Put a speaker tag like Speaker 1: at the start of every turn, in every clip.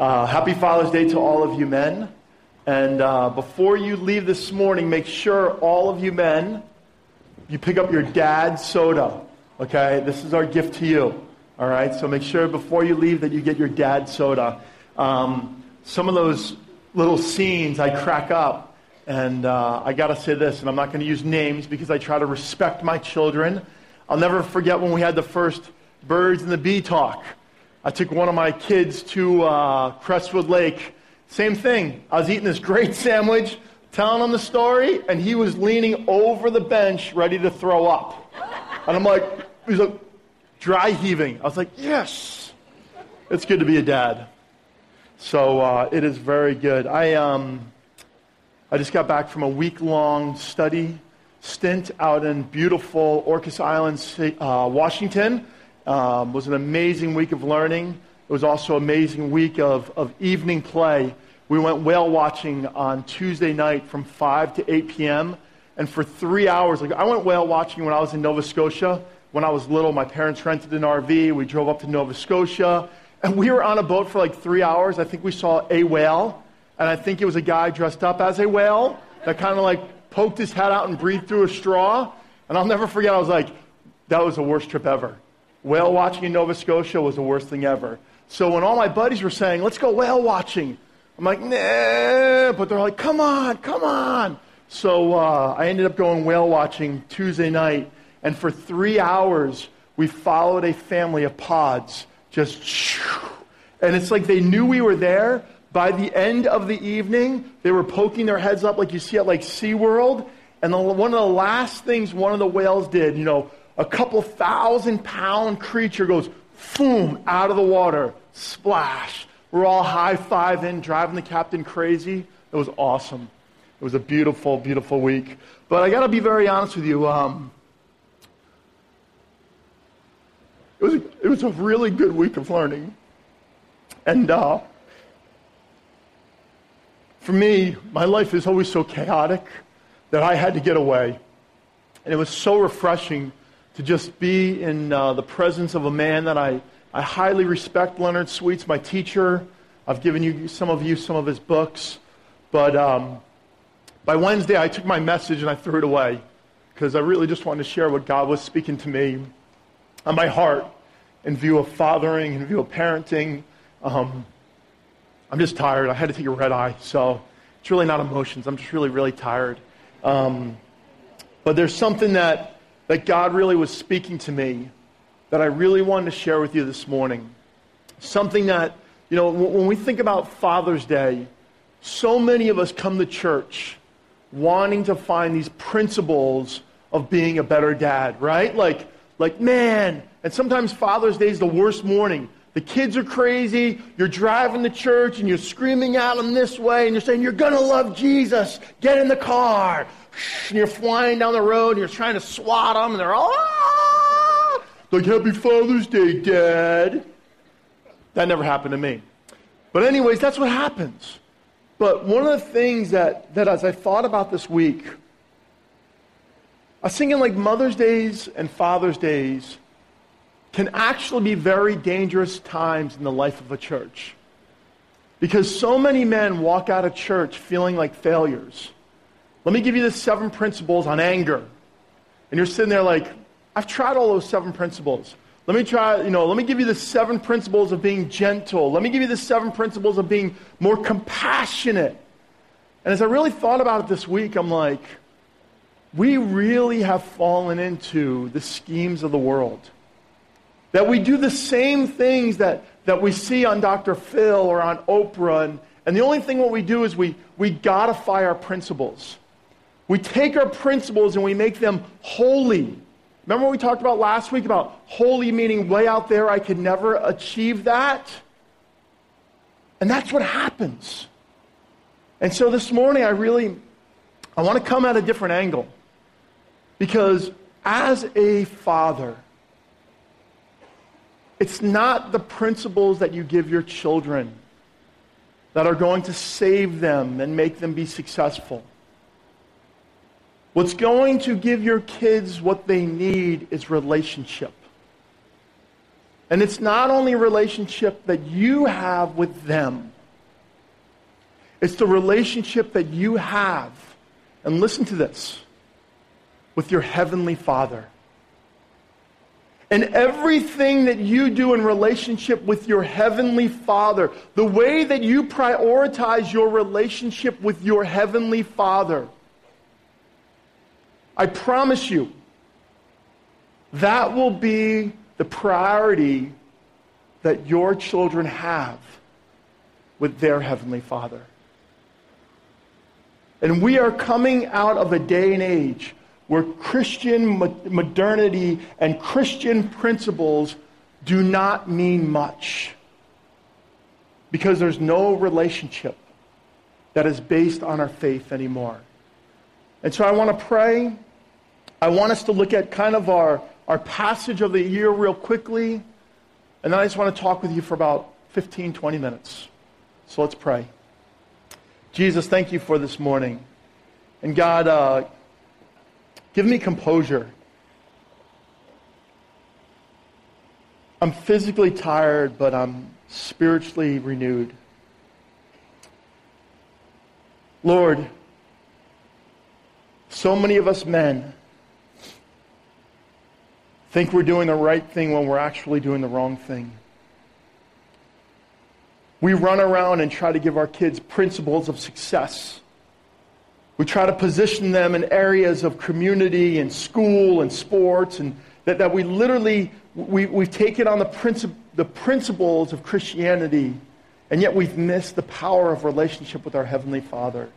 Speaker 1: Uh, happy Father's Day to all of you men. And uh, before you leave this morning, make sure all of you men, you pick up your dad's soda. Okay? This is our gift to you. All right? So make sure before you leave that you get your dad's soda. Um, some of those little scenes I crack up. And uh, I got to say this, and I'm not going to use names because I try to respect my children. I'll never forget when we had the first birds and the bee talk. I took one of my kids to uh, Crestwood Lake. Same thing. I was eating this great sandwich, telling him the story, and he was leaning over the bench ready to throw up. And I'm like, he's like, dry heaving. I was like, yes, it's good to be a dad. So uh, it is very good. I, um, I just got back from a week long study stint out in beautiful Orcas Island, uh, Washington. Um, was an amazing week of learning. It was also an amazing week of, of evening play. We went whale watching on Tuesday night from 5 to 8 p.m. And for three hours, like I went whale watching when I was in Nova Scotia. When I was little, my parents rented an RV. We drove up to Nova Scotia. And we were on a boat for like three hours. I think we saw a whale. And I think it was a guy dressed up as a whale that kind of like poked his head out and breathed through a straw. And I'll never forget, I was like, that was the worst trip ever. Whale watching in Nova Scotia was the worst thing ever. So when all my buddies were saying, let's go whale watching, I'm like, nah, but they're like, come on, come on. So uh, I ended up going whale watching Tuesday night, and for three hours, we followed a family of pods just, and it's like they knew we were there. By the end of the evening, they were poking their heads up like you see at like SeaWorld. And the, one of the last things one of the whales did, you know, a couple thousand pound creature goes, boom, out of the water, splash. We're all high fiving, driving the captain crazy. It was awesome. It was a beautiful, beautiful week. But I got to be very honest with you. Um, it, was a, it was a really good week of learning. And uh, for me, my life is always so chaotic that I had to get away. And it was so refreshing to just be in uh, the presence of a man that I, I highly respect, Leonard Sweets, my teacher. I've given you some of you some of his books. But um, by Wednesday, I took my message and I threw it away because I really just wanted to share what God was speaking to me on my heart in view of fathering, in view of parenting. Um, I'm just tired. I had to take a red eye, so it's really not emotions. I'm just really, really tired. Um, but there's something that that God really was speaking to me that I really wanted to share with you this morning. Something that, you know, when we think about Father's Day, so many of us come to church wanting to find these principles of being a better dad, right? Like, like, man, and sometimes Father's Day is the worst morning. The kids are crazy. You're driving to church and you're screaming at them this way and you're saying, You're going to love Jesus. Get in the car and you're flying down the road and you're trying to swat them, and they're all, ah! like, Happy Father's Day, Dad. That never happened to me. But, anyways, that's what happens. But one of the things that, that as I thought about this week, I was thinking like Mother's Days and Father's Days can actually be very dangerous times in the life of a church. Because so many men walk out of church feeling like failures. Let me give you the seven principles on anger. And you're sitting there like, I've tried all those seven principles. Let me try, you know, let me give you the seven principles of being gentle. Let me give you the seven principles of being more compassionate. And as I really thought about it this week, I'm like, we really have fallen into the schemes of the world. That we do the same things that, that we see on Dr. Phil or on Oprah. And, and the only thing what we do is we, we godify our principles. We take our principles and we make them holy. Remember what we talked about last week about holy meaning way out there, I could never achieve that? And that's what happens. And so this morning I really I want to come at a different angle. Because as a father, it's not the principles that you give your children that are going to save them and make them be successful. What's going to give your kids what they need is relationship. And it's not only relationship that you have with them, it's the relationship that you have, and listen to this, with your heavenly Father. And everything that you do in relationship with your heavenly Father, the way that you prioritize your relationship with your heavenly Father, I promise you, that will be the priority that your children have with their heavenly Father. And we are coming out of a day and age where Christian modernity and Christian principles do not mean much because there's no relationship that is based on our faith anymore. And so I want to pray. I want us to look at kind of our, our passage of the year real quickly. And then I just want to talk with you for about 15, 20 minutes. So let's pray. Jesus, thank you for this morning. And God, uh, Give me composure. I'm physically tired, but I'm spiritually renewed. Lord, so many of us men think we're doing the right thing when we're actually doing the wrong thing. We run around and try to give our kids principles of success we try to position them in areas of community and school and sports, and that, that we literally, we, we've taken on the, princip- the principles of Christianity, and yet we've missed the power of relationship with our Heavenly Father.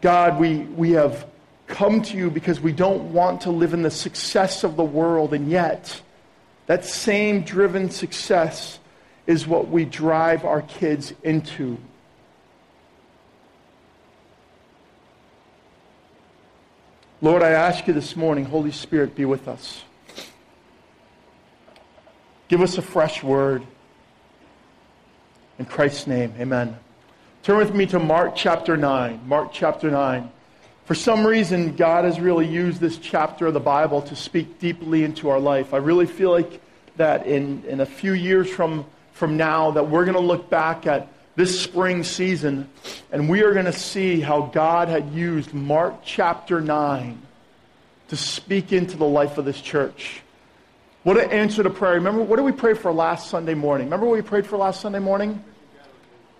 Speaker 1: God, we, we have come to you because we don't want to live in the success of the world, and yet that same driven success is what we drive our kids into. Lord, I ask you this morning, Holy Spirit, be with us. Give us a fresh word. In Christ's name, amen. Turn with me to Mark chapter 9. Mark chapter 9. For some reason, God has really used this chapter of the Bible to speak deeply into our life. I really feel like that in, in a few years from from now that we're going to look back at this spring season and we are going to see how God had used Mark chapter 9 to speak into the life of this church. What an answer to prayer. Remember, what did we pray for last Sunday morning? Remember what we prayed for last Sunday morning?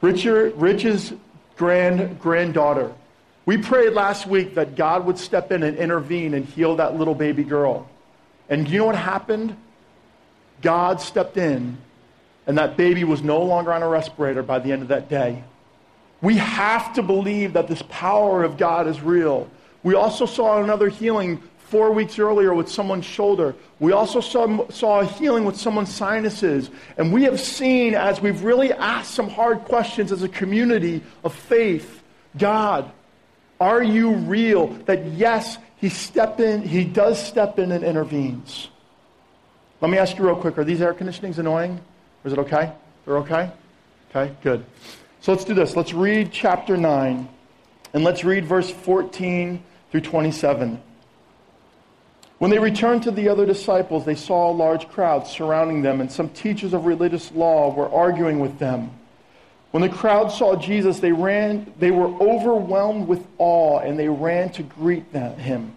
Speaker 1: Richard, Rich's grand granddaughter. We prayed last week that God would step in and intervene and heal that little baby girl. And you know what happened? God stepped in and that baby was no longer on a respirator by the end of that day. We have to believe that this power of God is real. We also saw another healing four weeks earlier with someone's shoulder. We also saw, saw a healing with someone's sinuses. And we have seen, as we've really asked some hard questions as a community of faith, God, are you real? That yes, he step in, he does step in and intervenes. Let me ask you real quick, are these air conditionings annoying? Is it okay? They're okay? Okay, good. So let's do this. Let's read chapter 9, and let's read verse 14 through 27. When they returned to the other disciples, they saw a large crowd surrounding them, and some teachers of religious law were arguing with them. When the crowd saw Jesus, they ran, they were overwhelmed with awe, and they ran to greet them, him.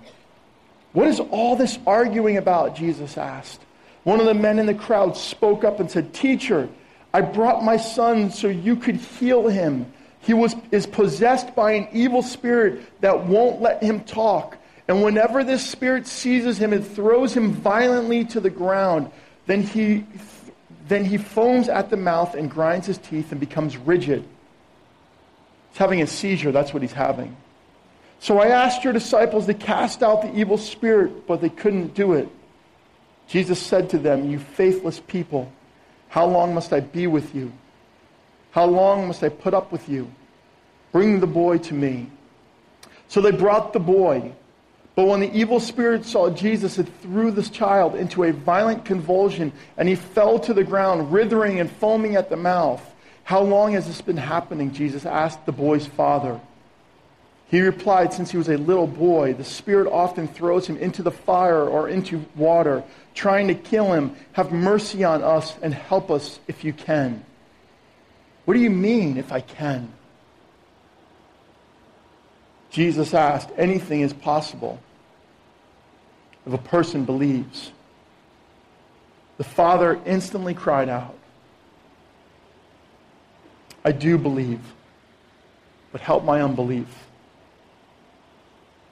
Speaker 1: What is all this arguing about? Jesus asked. One of the men in the crowd spoke up and said, Teacher, I brought my son so you could heal him. He was, is possessed by an evil spirit that won't let him talk. And whenever this spirit seizes him, it throws him violently to the ground. Then he, then he foams at the mouth and grinds his teeth and becomes rigid. He's having a seizure. That's what he's having. So I asked your disciples to cast out the evil spirit, but they couldn't do it. Jesus said to them, You faithless people, how long must I be with you? How long must I put up with you? Bring the boy to me. So they brought the boy. But when the evil spirit saw Jesus, it threw this child into a violent convulsion, and he fell to the ground, writhing and foaming at the mouth. How long has this been happening? Jesus asked the boy's father. He replied, Since he was a little boy, the Spirit often throws him into the fire or into water, trying to kill him. Have mercy on us and help us if you can. What do you mean, if I can? Jesus asked, Anything is possible if a person believes. The father instantly cried out, I do believe, but help my unbelief.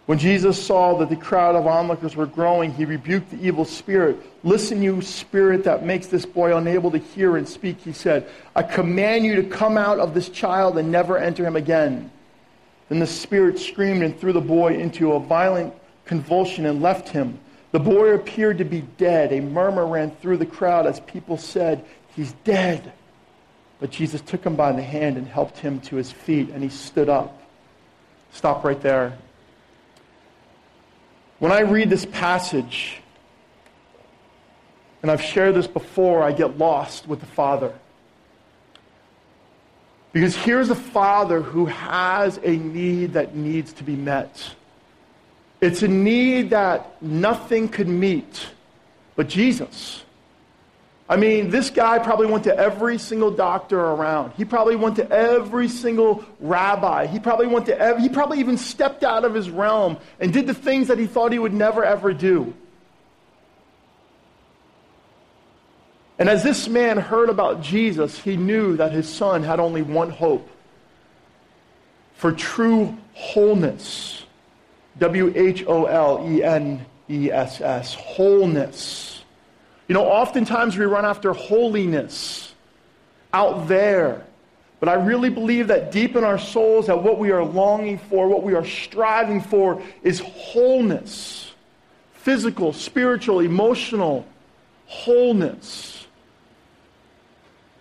Speaker 1: When Jesus saw that the crowd of onlookers were growing, he rebuked the evil spirit. Listen, you spirit that makes this boy unable to hear and speak, he said. I command you to come out of this child and never enter him again. Then the spirit screamed and threw the boy into a violent convulsion and left him. The boy appeared to be dead. A murmur ran through the crowd as people said, He's dead. But Jesus took him by the hand and helped him to his feet, and he stood up. Stop right there. When I read this passage, and I've shared this before, I get lost with the Father. Because here's a father who has a need that needs to be met. It's a need that nothing could meet but Jesus. I mean, this guy probably went to every single doctor around. He probably went to every single rabbi. He probably went to every, he probably even stepped out of his realm and did the things that he thought he would never ever do. And as this man heard about Jesus, he knew that his son had only one hope for true wholeness. W H O L E N E S S. Wholeness. You know, oftentimes we run after holiness out there. But I really believe that deep in our souls, that what we are longing for, what we are striving for, is wholeness physical, spiritual, emotional wholeness.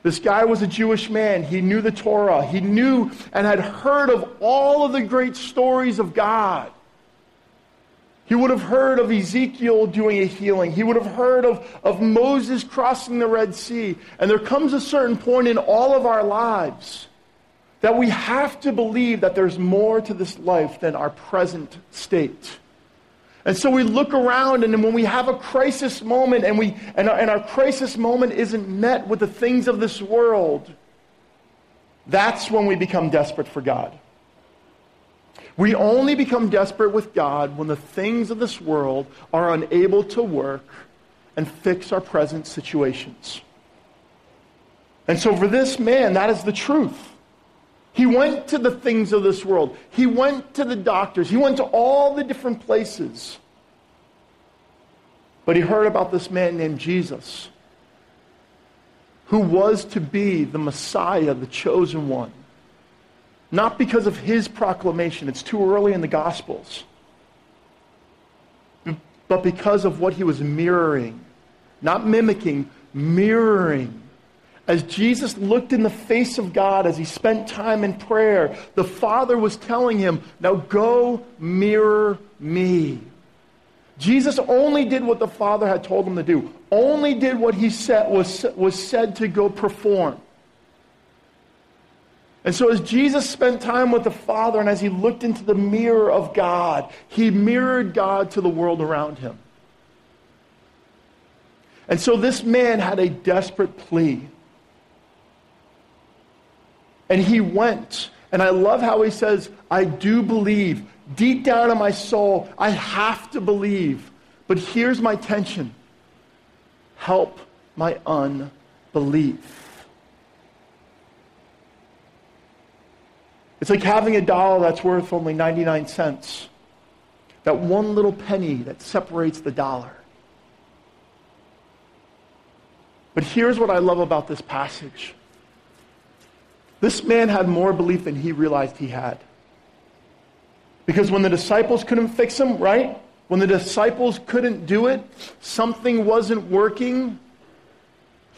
Speaker 1: This guy was a Jewish man. He knew the Torah. He knew and had heard of all of the great stories of God. He would have heard of Ezekiel doing a healing. He would have heard of, of Moses crossing the Red Sea. And there comes a certain point in all of our lives that we have to believe that there's more to this life than our present state. And so we look around, and when we have a crisis moment, and, we, and, our, and our crisis moment isn't met with the things of this world, that's when we become desperate for God. We only become desperate with God when the things of this world are unable to work and fix our present situations. And so for this man, that is the truth. He went to the things of this world. He went to the doctors. He went to all the different places. But he heard about this man named Jesus, who was to be the Messiah, the chosen one. Not because of his proclamation, it's too early in the Gospels, but because of what he was mirroring. Not mimicking, mirroring as Jesus looked in the face of God as he spent time in prayer, the Father was telling him, Now go mirror me. Jesus only did what the Father had told him to do, only did what he said, was, was said to go perform. And so, as Jesus spent time with the Father and as he looked into the mirror of God, he mirrored God to the world around him. And so, this man had a desperate plea. And he went. And I love how he says, I do believe. Deep down in my soul, I have to believe. But here's my tension help my unbelief. It's like having a dollar that's worth only 99 cents. That one little penny that separates the dollar. But here's what I love about this passage this man had more belief than he realized he had. Because when the disciples couldn't fix him, right? When the disciples couldn't do it, something wasn't working,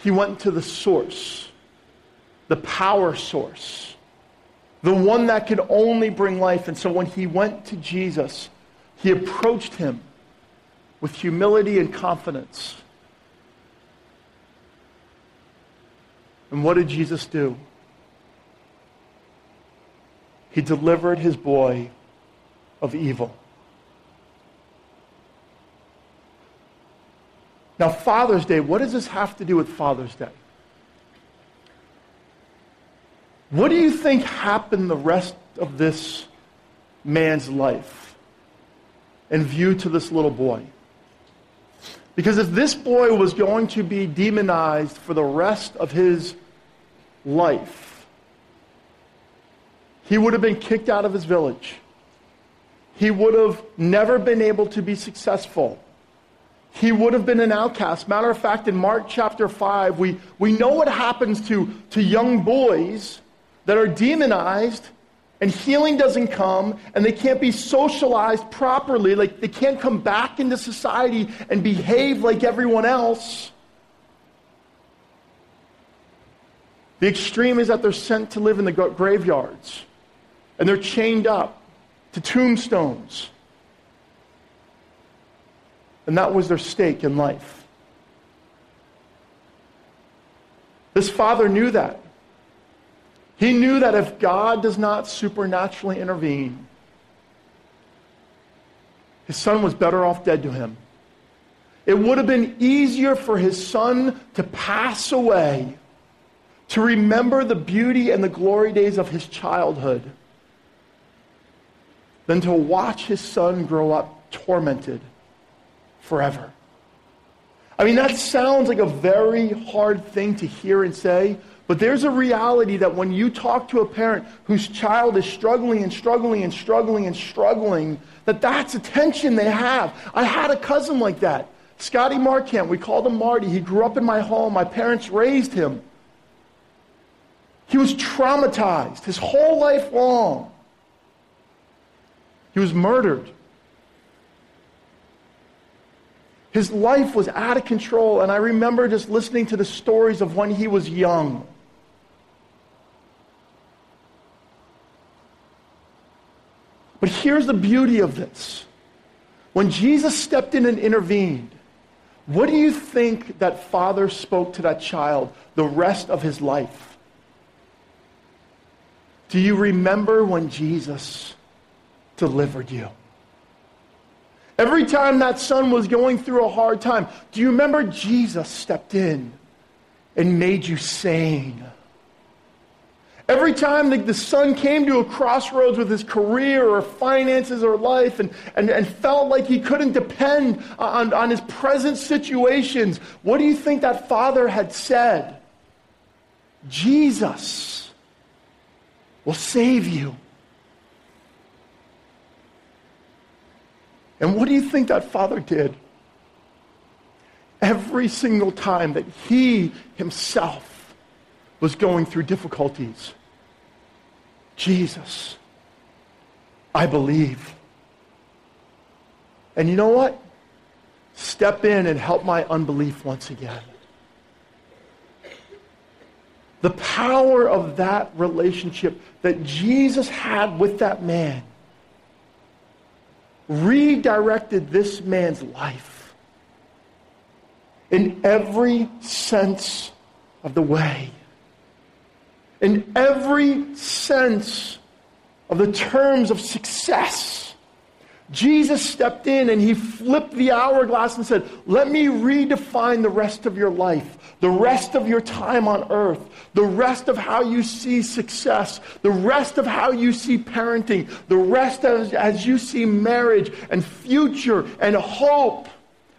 Speaker 1: he went to the source, the power source, the one that could only bring life. And so when he went to Jesus, he approached him with humility and confidence. And what did Jesus do? He delivered his boy of evil. Now, Father's Day, what does this have to do with Father's Day? What do you think happened the rest of this man's life in view to this little boy? Because if this boy was going to be demonized for the rest of his life, he would have been kicked out of his village. He would have never been able to be successful. He would have been an outcast. Matter of fact, in Mark chapter 5, we, we know what happens to, to young boys that are demonized and healing doesn't come and they can't be socialized properly like they can't come back into society and behave like everyone else. The extreme is that they're sent to live in the graveyards and they're chained up to tombstones. And that was their stake in life. This father knew that he knew that if God does not supernaturally intervene, his son was better off dead to him. It would have been easier for his son to pass away, to remember the beauty and the glory days of his childhood, than to watch his son grow up tormented forever. I mean, that sounds like a very hard thing to hear and say, but there's a reality that when you talk to a parent whose child is struggling and struggling and struggling and struggling, that that's a tension they have. I had a cousin like that. Scotty Marquand, we called him Marty. He grew up in my home. My parents raised him. He was traumatized his whole life long. He was murdered. His life was out of control, and I remember just listening to the stories of when he was young. But here's the beauty of this. When Jesus stepped in and intervened, what do you think that father spoke to that child the rest of his life? Do you remember when Jesus delivered you? Every time that son was going through a hard time, do you remember Jesus stepped in and made you sane? Every time the, the son came to a crossroads with his career or finances or life and, and, and felt like he couldn't depend on, on his present situations, what do you think that father had said? Jesus will save you. And what do you think that father did? Every single time that he himself was going through difficulties, Jesus, I believe. And you know what? Step in and help my unbelief once again. The power of that relationship that Jesus had with that man redirected this man's life in every sense of the way in every sense of the terms of success. Jesus stepped in and he flipped the hourglass and said, Let me redefine the rest of your life, the rest of your time on earth, the rest of how you see success, the rest of how you see parenting, the rest as, as you see marriage and future and hope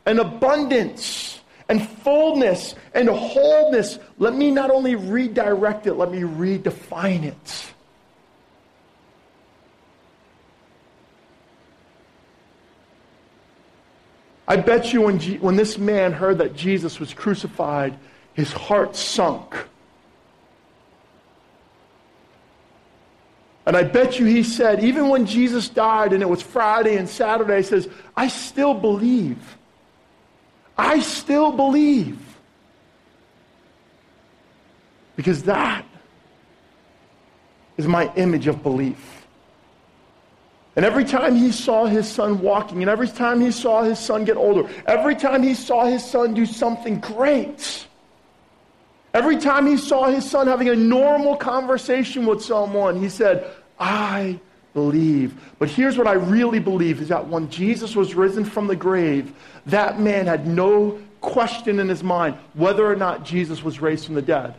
Speaker 1: and abundance and fullness and wholeness, let me not only redirect it, let me redefine it. I bet you when, G- when this man heard that Jesus was crucified, his heart sunk. And I bet you he said, even when Jesus died and it was Friday and Saturday, he says, I still believe. I still believe. Because that is my image of belief. And every time he saw his son walking, and every time he saw his son get older, every time he saw his son do something great, every time he saw his son having a normal conversation with someone, he said, I believe. But here's what I really believe is that when Jesus was risen from the grave, that man had no question in his mind whether or not Jesus was raised from the dead.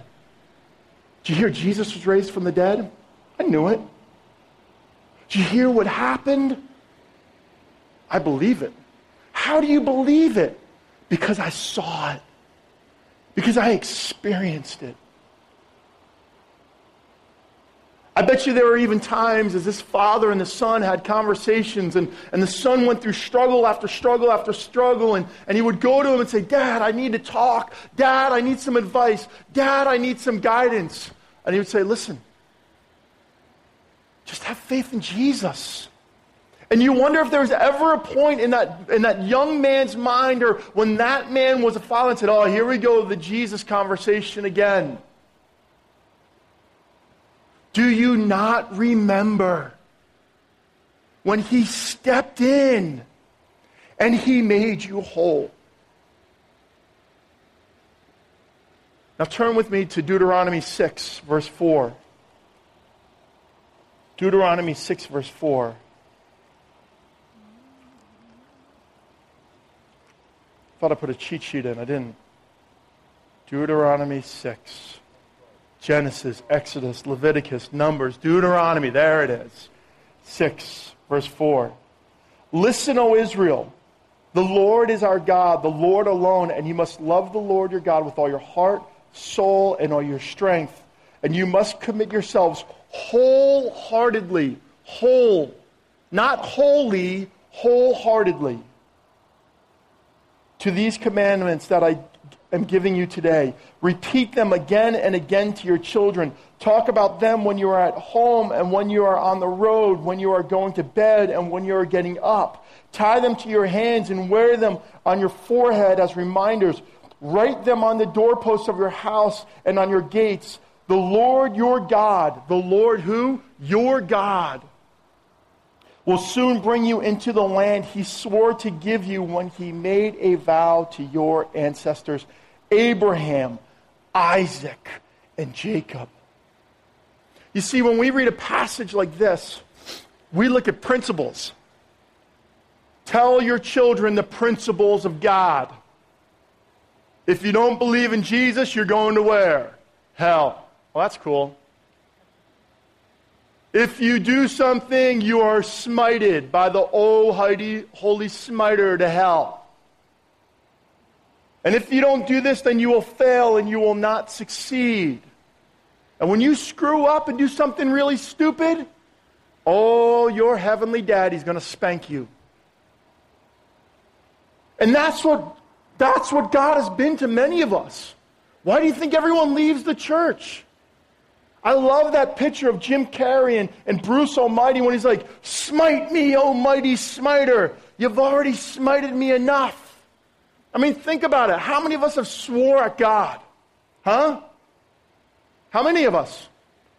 Speaker 1: Did you hear Jesus was raised from the dead? I knew it. Did you hear what happened? I believe it. How do you believe it? Because I saw it. Because I experienced it. I bet you there were even times as this father and the son had conversations, and, and the son went through struggle after struggle after struggle, and, and he would go to him and say, Dad, I need to talk. Dad, I need some advice. Dad, I need some guidance. And he would say, Listen, just have faith in Jesus. And you wonder if there was ever a point in that, in that young man's mind or when that man was a father and said, Oh, here we go, the Jesus conversation again. Do you not remember when he stepped in and he made you whole? Now turn with me to Deuteronomy 6, verse 4. Deuteronomy 6, verse 4. I Thought I put a cheat sheet in. I didn't. Deuteronomy 6. Genesis, Exodus, Leviticus, Numbers, Deuteronomy. There it is. 6, verse 4. Listen, O Israel. The Lord is our God, the Lord alone, and you must love the Lord your God with all your heart, soul, and all your strength. And you must commit yourselves wholeheartedly, whole, not wholly, wholeheartedly, to these commandments that I am giving you today. Repeat them again and again to your children. Talk about them when you are at home and when you are on the road, when you are going to bed and when you are getting up. Tie them to your hands and wear them on your forehead as reminders. Write them on the doorposts of your house and on your gates. The Lord your God, the Lord who? Your God, will soon bring you into the land he swore to give you when he made a vow to your ancestors, Abraham, Isaac, and Jacob. You see, when we read a passage like this, we look at principles. Tell your children the principles of God. If you don't believe in Jesus, you're going to where? Hell. Well, that's cool. If you do something, you are smited by the almighty holy smiter to hell. And if you don't do this, then you will fail and you will not succeed. And when you screw up and do something really stupid, oh, your heavenly daddy's going to spank you. And that's what that's what God has been to many of us. Why do you think everyone leaves the church? I love that picture of Jim Carrey and, and Bruce Almighty when he's like, Smite me, almighty smiter. You've already smited me enough. I mean, think about it. How many of us have swore at God? Huh? How many of us?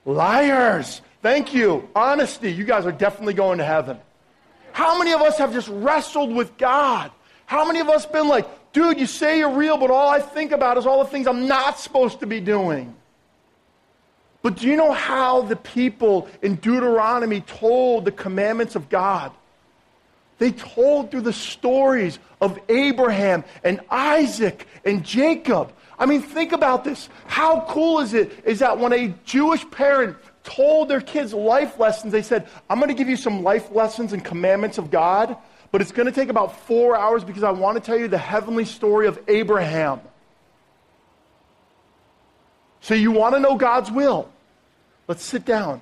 Speaker 1: Liars. Thank you. Honesty. You guys are definitely going to heaven. How many of us have just wrestled with God? How many of us been like, dude, you say you're real, but all I think about is all the things I'm not supposed to be doing? But do you know how the people in Deuteronomy told the commandments of God? They told through the stories of Abraham and Isaac and Jacob. I mean, think about this. How cool is it is that when a Jewish parent told their kids life lessons, they said, I'm going to give you some life lessons and commandments of God but it's going to take about four hours because I want to tell you the heavenly story of Abraham. So, you want to know God's will? Let's sit down.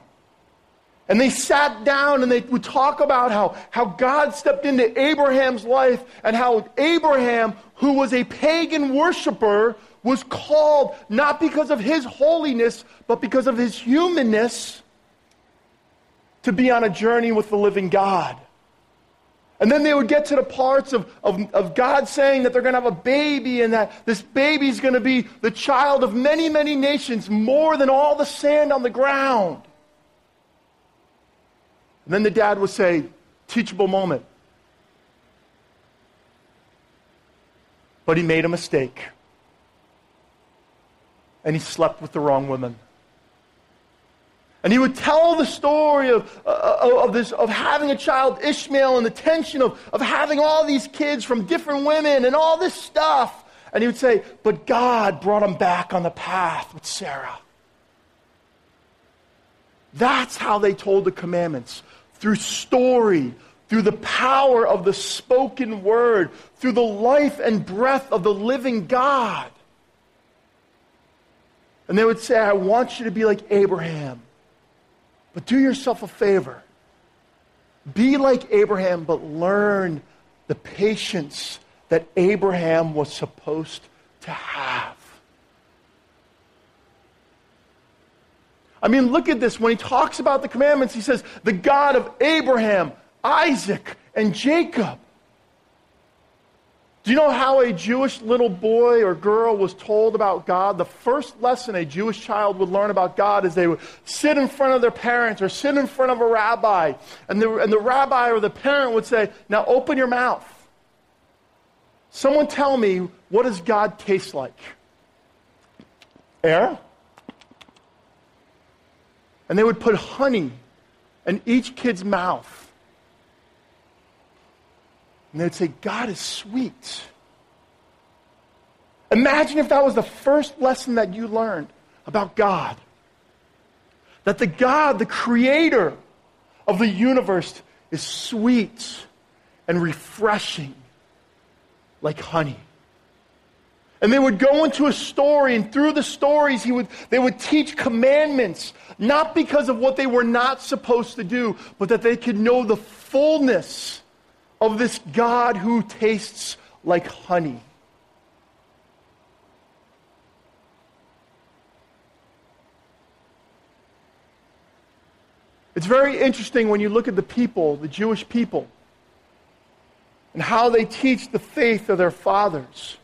Speaker 1: And they sat down and they would talk about how, how God stepped into Abraham's life and how Abraham, who was a pagan worshiper, was called not because of his holiness, but because of his humanness to be on a journey with the living God. And then they would get to the parts of, of, of God saying that they're going to have a baby and that this baby is going to be the child of many, many nations, more than all the sand on the ground. And then the dad would say, teachable moment. But he made a mistake. And he slept with the wrong woman. And he would tell the story of, uh, of, this, of having a child, Ishmael, and the tension of, of having all these kids from different women and all this stuff. And he would say, But God brought him back on the path with Sarah. That's how they told the commandments through story, through the power of the spoken word, through the life and breath of the living God. And they would say, I want you to be like Abraham. But do yourself a favor. Be like Abraham, but learn the patience that Abraham was supposed to have. I mean, look at this. When he talks about the commandments, he says, the God of Abraham, Isaac, and Jacob. Do you know how a Jewish little boy or girl was told about God? The first lesson a Jewish child would learn about God is they would sit in front of their parents or sit in front of a rabbi, and the, and the rabbi or the parent would say, Now open your mouth. Someone tell me, what does God taste like? Air? And they would put honey in each kid's mouth. And they'd say, God is sweet. Imagine if that was the first lesson that you learned about God. That the God, the creator of the universe, is sweet and refreshing like honey. And they would go into a story, and through the stories, he would, they would teach commandments, not because of what they were not supposed to do, but that they could know the fullness of this God who tastes like honey. It's very interesting when you look at the people, the Jewish people, and how they teach the faith of their fathers.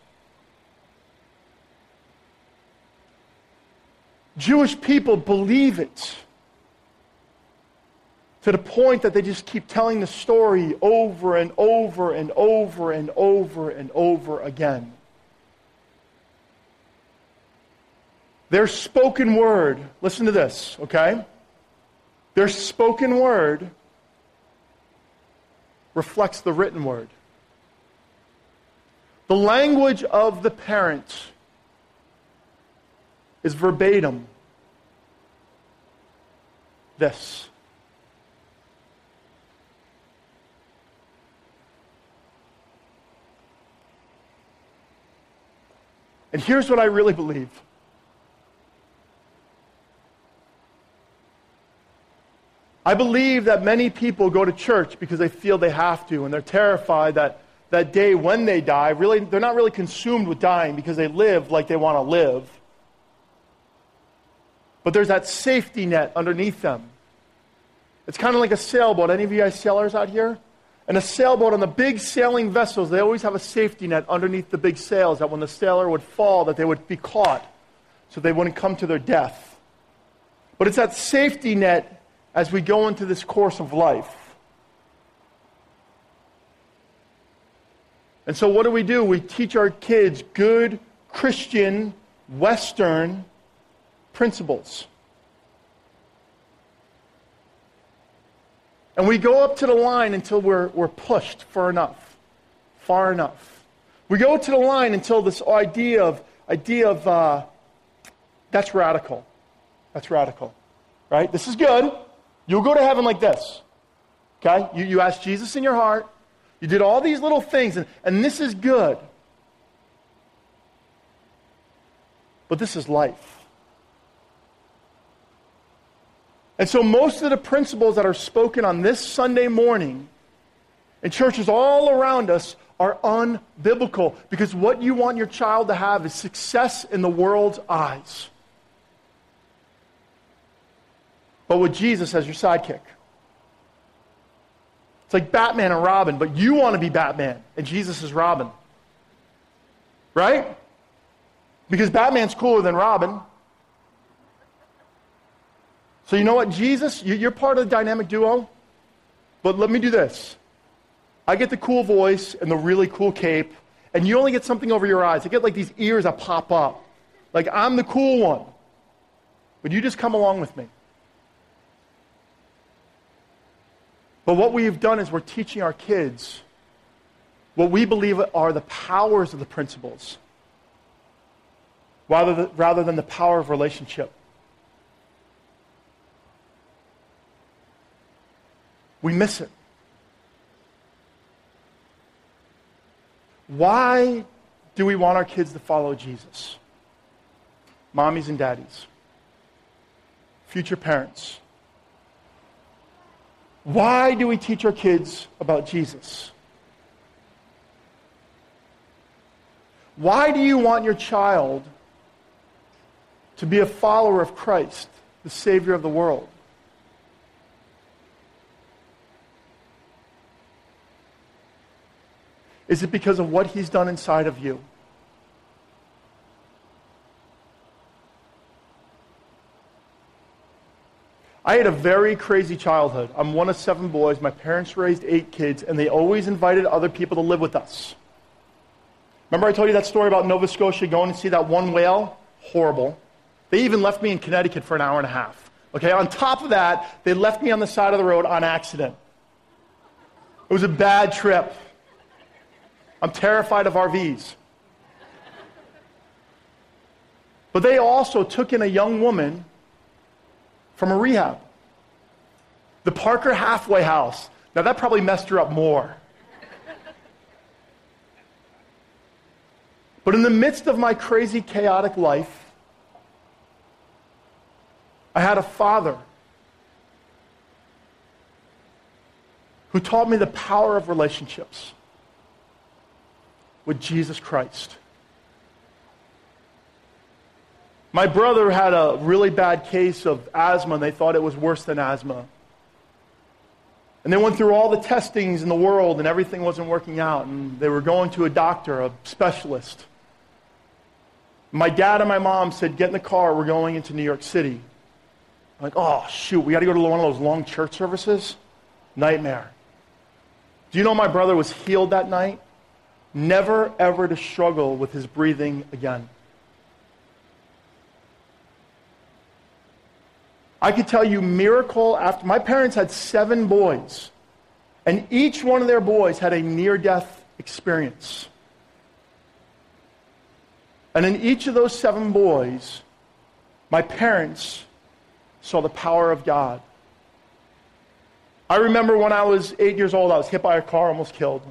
Speaker 1: Jewish people believe it to the point that they just keep telling the story over and over and over and over and over again. Their spoken word, listen to this, okay? Their spoken word reflects the written word. The language of the parents is verbatim this. And here's what I really believe. I believe that many people go to church because they feel they have to, and they're terrified that that day when they die, really, they're not really consumed with dying because they live like they want to live. But there's that safety net underneath them. It's kind of like a sailboat. Any of you guys sailors out here? And a sailboat on the big sailing vessels, they always have a safety net underneath the big sails that when the sailor would fall, that they would be caught so they wouldn't come to their death. But it's that safety net as we go into this course of life. And so what do we do? We teach our kids good Christian, Western principles. And we go up to the line until we're, we're pushed far enough, far enough. We go to the line until this idea of, idea of uh, that's radical. That's radical. Right? This is good. You'll go to heaven like this. Okay? You, you ask Jesus in your heart. You did all these little things, and, and this is good. But this is life. And so, most of the principles that are spoken on this Sunday morning in churches all around us are unbiblical because what you want your child to have is success in the world's eyes. But with Jesus as your sidekick. It's like Batman and Robin, but you want to be Batman and Jesus is Robin. Right? Because Batman's cooler than Robin. So, you know what, Jesus, you're part of the dynamic duo, but let me do this. I get the cool voice and the really cool cape, and you only get something over your eyes. I get like these ears that pop up. Like, I'm the cool one. But you just come along with me. But what we've done is we're teaching our kids what we believe are the powers of the principles rather rather than the power of relationship. We miss it. Why do we want our kids to follow Jesus? Mommies and daddies, future parents. Why do we teach our kids about Jesus? Why do you want your child to be a follower of Christ, the Savior of the world? Is it because of what he's done inside of you? I had a very crazy childhood. I'm one of seven boys. My parents raised eight kids, and they always invited other people to live with us. Remember, I told you that story about Nova Scotia going to see that one whale? Horrible. They even left me in Connecticut for an hour and a half. Okay, on top of that, they left me on the side of the road on accident. It was a bad trip. I'm terrified of RVs. But they also took in a young woman from a rehab. The Parker halfway house. Now, that probably messed her up more. But in the midst of my crazy, chaotic life, I had a father who taught me the power of relationships with Jesus Christ. My brother had a really bad case of asthma, and they thought it was worse than asthma. And they went through all the testings in the world, and everything wasn't working out. And they were going to a doctor, a specialist. My dad and my mom said, Get in the car, we're going into New York City. I'm like, oh, shoot, we got to go to one of those long church services? Nightmare. Do you know my brother was healed that night? Never ever to struggle with his breathing again. I could tell you miracle after my parents had seven boys, and each one of their boys had a near death experience. And in each of those seven boys, my parents saw the power of God. I remember when I was eight years old, I was hit by a car, almost killed.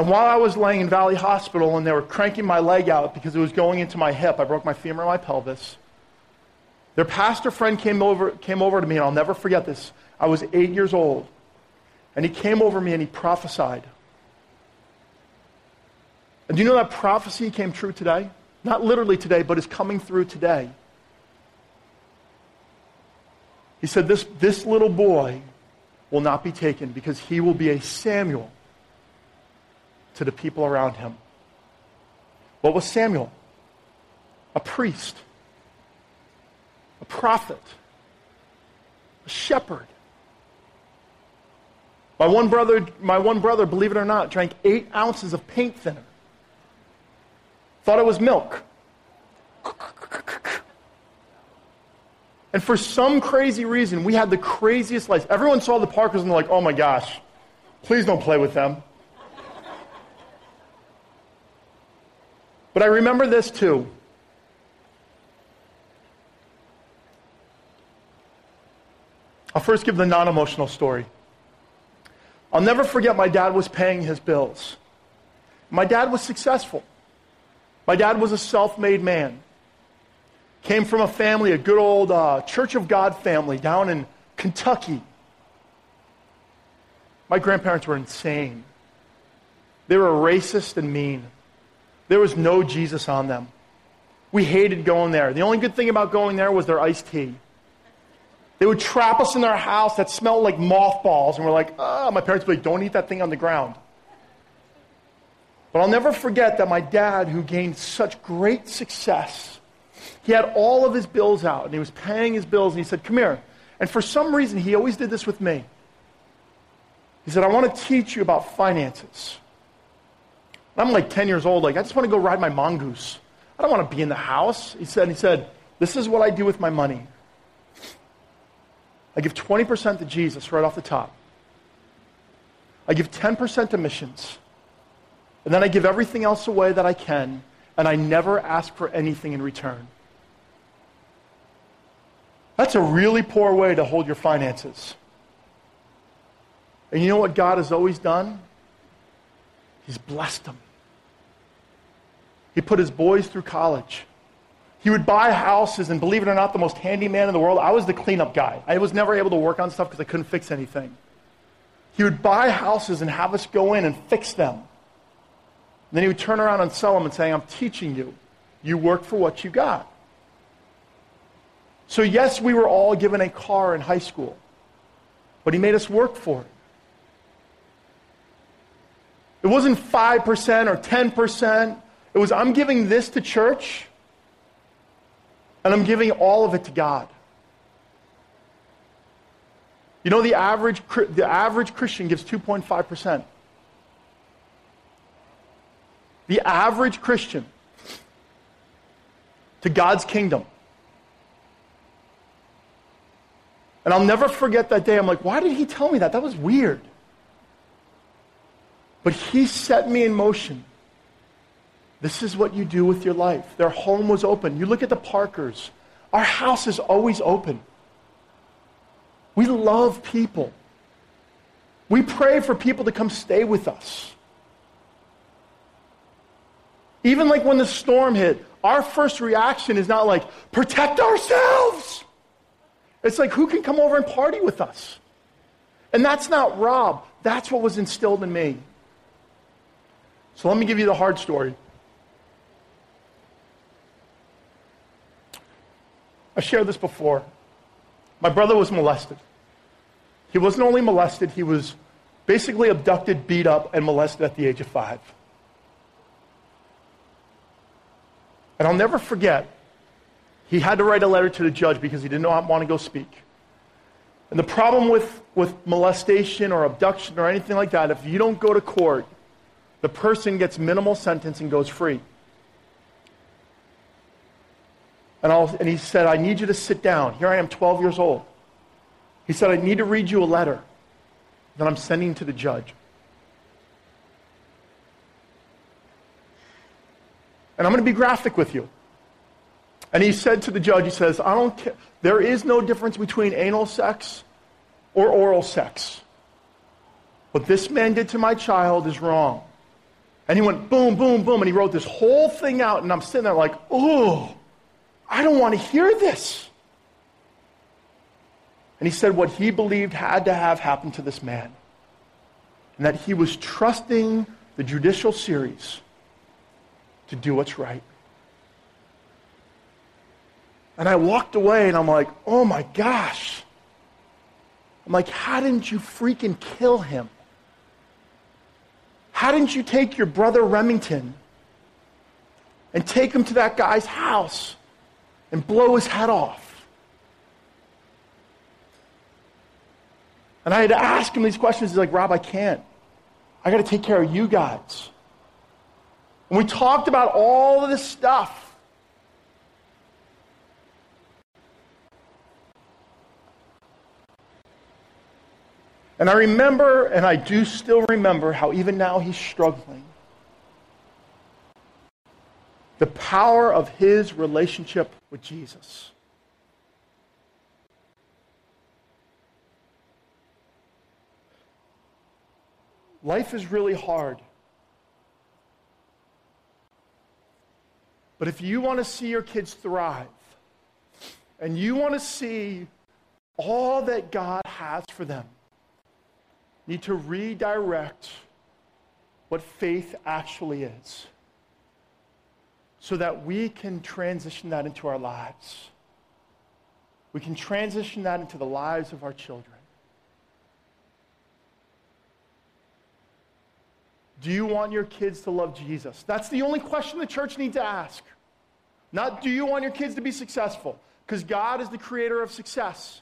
Speaker 1: And while I was laying in Valley Hospital and they were cranking my leg out because it was going into my hip, I broke my femur and my pelvis. Their pastor friend came over, came over to me, and I'll never forget this. I was eight years old. And he came over me and he prophesied. And do you know that prophecy came true today? Not literally today, but is coming through today. He said, This, this little boy will not be taken because he will be a Samuel to the people around him. What was Samuel? A priest, a prophet, a shepherd. My one brother, my one brother, believe it or not, drank eight ounces of paint thinner. Thought it was milk. And for some crazy reason, we had the craziest life. Everyone saw the Parkers and they're like, oh my gosh, please don't play with them. But I remember this too. I'll first give the non emotional story. I'll never forget my dad was paying his bills. My dad was successful. My dad was a self made man. Came from a family, a good old uh, Church of God family down in Kentucky. My grandparents were insane. They were racist and mean. There was no Jesus on them. We hated going there. The only good thing about going there was their iced tea. They would trap us in their house that smelled like mothballs, and we're like, ah, oh. my parents would be like, don't eat that thing on the ground. But I'll never forget that my dad, who gained such great success, he had all of his bills out, and he was paying his bills, and he said, come here. And for some reason, he always did this with me. He said, I want to teach you about finances. I'm like 10 years old, like, I just want to go ride my mongoose. I don't want to be in the house. He said, he said, this is what I do with my money. I give 20% to Jesus right off the top. I give 10% to missions. And then I give everything else away that I can, and I never ask for anything in return. That's a really poor way to hold your finances. And you know what God has always done? He's blessed them. He put his boys through college. He would buy houses, and believe it or not, the most handy man in the world. I was the cleanup guy. I was never able to work on stuff because I couldn't fix anything. He would buy houses and have us go in and fix them. And then he would turn around and sell them and say, I'm teaching you. You work for what you got. So, yes, we were all given a car in high school, but he made us work for it. It wasn't 5% or 10%. It was, I'm giving this to church, and I'm giving all of it to God. You know, the average, the average Christian gives 2.5%. The average Christian to God's kingdom. And I'll never forget that day. I'm like, why did he tell me that? That was weird. But he set me in motion. This is what you do with your life. Their home was open. You look at the Parkers. Our house is always open. We love people. We pray for people to come stay with us. Even like when the storm hit, our first reaction is not like, protect ourselves. It's like, who can come over and party with us? And that's not Rob. That's what was instilled in me. So let me give you the hard story. I shared this before. My brother was molested. He wasn't only molested, he was basically abducted, beat up, and molested at the age of five. And I'll never forget, he had to write a letter to the judge because he did not want to go speak. And the problem with, with molestation or abduction or anything like that, if you don't go to court, the person gets minimal sentence and goes free. And, and, he said, I need you to sit down. Here I am, 12 years old. He said, I need to read you a letter that I'm sending to the judge. And I'm going to be graphic with you. And he said to the judge, he says, I don't care. There is no difference between anal sex or oral sex. What this man did to my child is wrong. And he went boom, boom, boom, and he wrote this whole thing out, and I'm sitting there like, oh, I don't want to hear this. And he said what he believed had to have happened to this man. And that he was trusting the judicial series to do what's right. And I walked away and I'm like, oh my gosh. I'm like, how didn't you freaking kill him? How didn't you take your brother Remington and take him to that guy's house and blow his head off? And I had to ask him these questions. He's like, Rob, I can't. I got to take care of you guys. And we talked about all of this stuff. And I remember, and I do still remember, how even now he's struggling. The power of his relationship with Jesus. Life is really hard. But if you want to see your kids thrive, and you want to see all that God has for them, you need to redirect what faith actually is so that we can transition that into our lives. We can transition that into the lives of our children. Do you want your kids to love Jesus? That's the only question the church needs to ask. Not do you want your kids to be successful? Because God is the creator of success,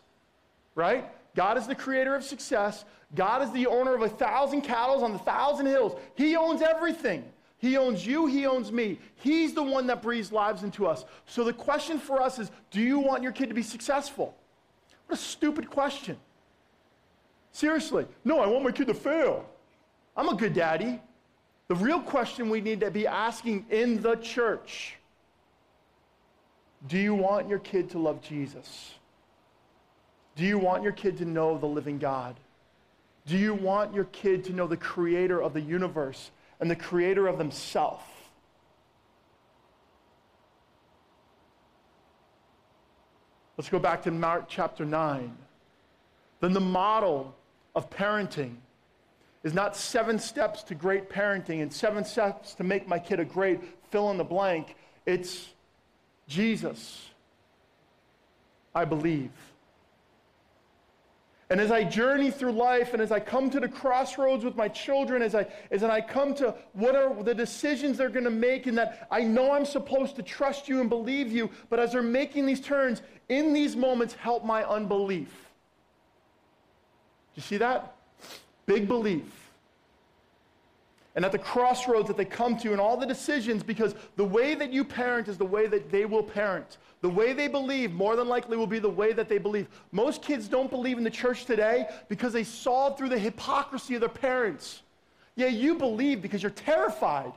Speaker 1: right? God is the creator of success. God is the owner of a thousand cattle on the thousand hills. He owns everything. He owns you, He owns me. He's the one that breathes lives into us. So the question for us is do you want your kid to be successful? What a stupid question. Seriously. No, I want my kid to fail. I'm a good daddy. The real question we need to be asking in the church do you want your kid to love Jesus? Do you want your kid to know the living God? Do you want your kid to know the creator of the universe and the creator of themselves? Let's go back to Mark chapter 9. Then the model of parenting is not seven steps to great parenting and seven steps to make my kid a great fill in the blank. It's Jesus. I believe. And as I journey through life and as I come to the crossroads with my children, as I, as I come to what are the decisions they're going to make, and that I know I'm supposed to trust you and believe you, but as they're making these turns, in these moments, help my unbelief. You see that? Big belief and at the crossroads that they come to and all the decisions because the way that you parent is the way that they will parent. The way they believe more than likely will be the way that they believe. Most kids don't believe in the church today because they saw through the hypocrisy of their parents. Yeah, you believe because you're terrified.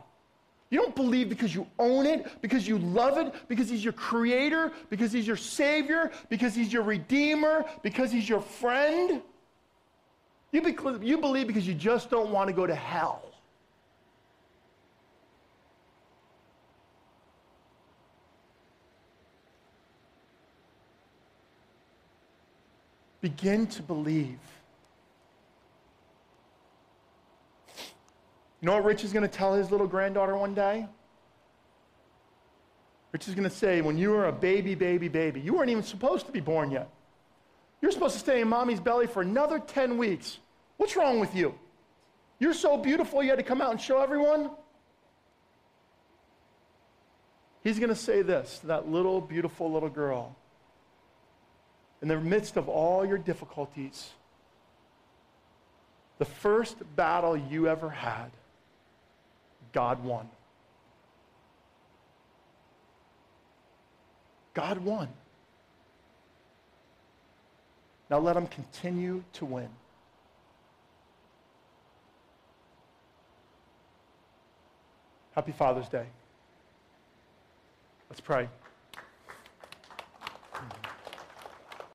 Speaker 1: You don't believe because you own it, because you love it, because He's your creator, because He's your Savior, because He's your Redeemer, because He's your friend. You, be, you believe because you just don't want to go to hell. Begin to believe. You know what Rich is going to tell his little granddaughter one day? Rich is going to say, when you were a baby, baby, baby, you weren't even supposed to be born yet. You're supposed to stay in mommy's belly for another 10 weeks. What's wrong with you? You're so beautiful, you had to come out and show everyone? He's going to say this to that little, beautiful little girl in the midst of all your difficulties, the first battle you ever had, God won. God won. Now let him continue to win. Happy Father's Day. Let's pray.